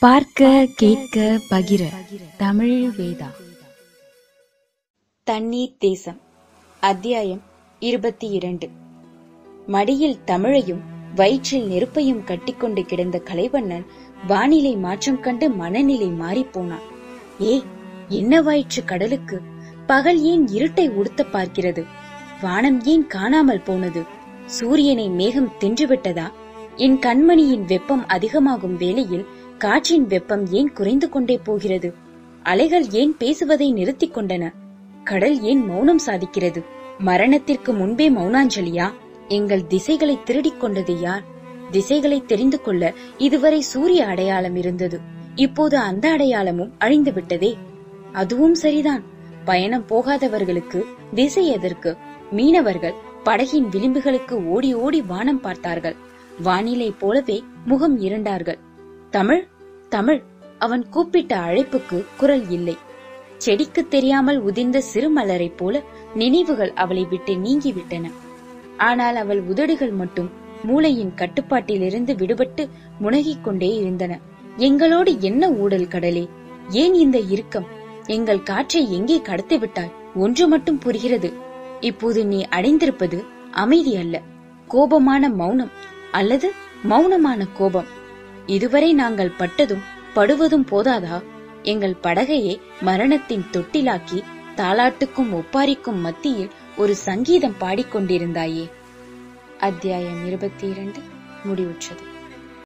பார்க்க கேட்க பகிர. தமிழ் வேதா. தண்ணீர் தேசம். அத்தியாயம் இருபத்தி இரண்டு. மடியில் தமிழையும் வயிற்றில் நெருப்பையும் கட்டிக்கொண்டு கிடந்த கலைவண்ணன் வானிலை மாற்றம் கண்டு மனநிலை மாறிப்போனான் ஏ என்னவாயிற்று கடலுக்கு? பகல் ஏன் இருட்டை உடுத்த பார்க்கிறது? வானம் ஏன் காணாமல் போனது? சூரியனை மேகம் தின்றுவிட்டதா? என் கண்மணியின் வெப்பம் அதிகமாகும் வேளையில் காற்றின் வெப்பம் ஏன் குறைந்து கொண்டே போகிறது? அலைகள் ஏன் பேசுவதை நிறுத்திக் கொண்டன? கடல் ஏன் மௌனம் சாதிக்கிறது? மரணத்திற்கு முன்பே மௌனாஞ்சலியா? எங்கள் திசைகளை திருடிக் கொண்டது யார்? திசைகளை தெரிந்து கொள்ள இதுவரை சூரிய அடையாளம் இருந்தது. இப்போது அந்த அடையாளமும் அழிந்து விட்டதே. அதுவும் சரிதான். பயணம் போகாதவர்களுக்கு திசை எதற்கு? மீனவர்கள் படகின் விளிம்புகளுக்கு ஓடி ஓடி வானம் பார்த்தார்கள். வானிலை போலவே முகம் இருண்டார்கள். தமிழ் தமிழ். அவன் கூப்பிட்ட அழைப்புக்கு குரல் இல்லை. செடிக்கு தெரியாமல் உதிர்ந்த சிறு மலரைப் போல நினைவுகள் அவளை விட்டு நீங்கிவிட்டன. ஆனால் அவள் உதடுகள் மட்டும் மூளையின் கட்டுப்பாட்டிலிருந்து விடுபட்டு முனகிக் கொண்டே இருந்தன. எங்களோடு என்ன ஊடல் கடலே? ஏன் இந்த இறுக்கம்? எங்கள் காற்றை எங்கே கடத்தி விட்டாய்? ஒன்று மட்டும் புரிகிறது. இப்போது நீ அடைந்திருப்பது அமைதி அல்ல கோபமான மௌனம் அல்லது மௌனமான கோபம். இதுவரை நாங்கள் பட்டதும் படுவதும் போதாதா? எங்கள் படகையே மரணத்தின் தொட்டிலாக்கி தாலாட்டுக்கும் ஒப்பாரிக்கும் மத்தியில் ஒரு சங்கீதம் பாடிக்கொண்டிருந்தாயே. அத்தியாயம் இருபத்தி இரண்டு. முடிவுற்றது.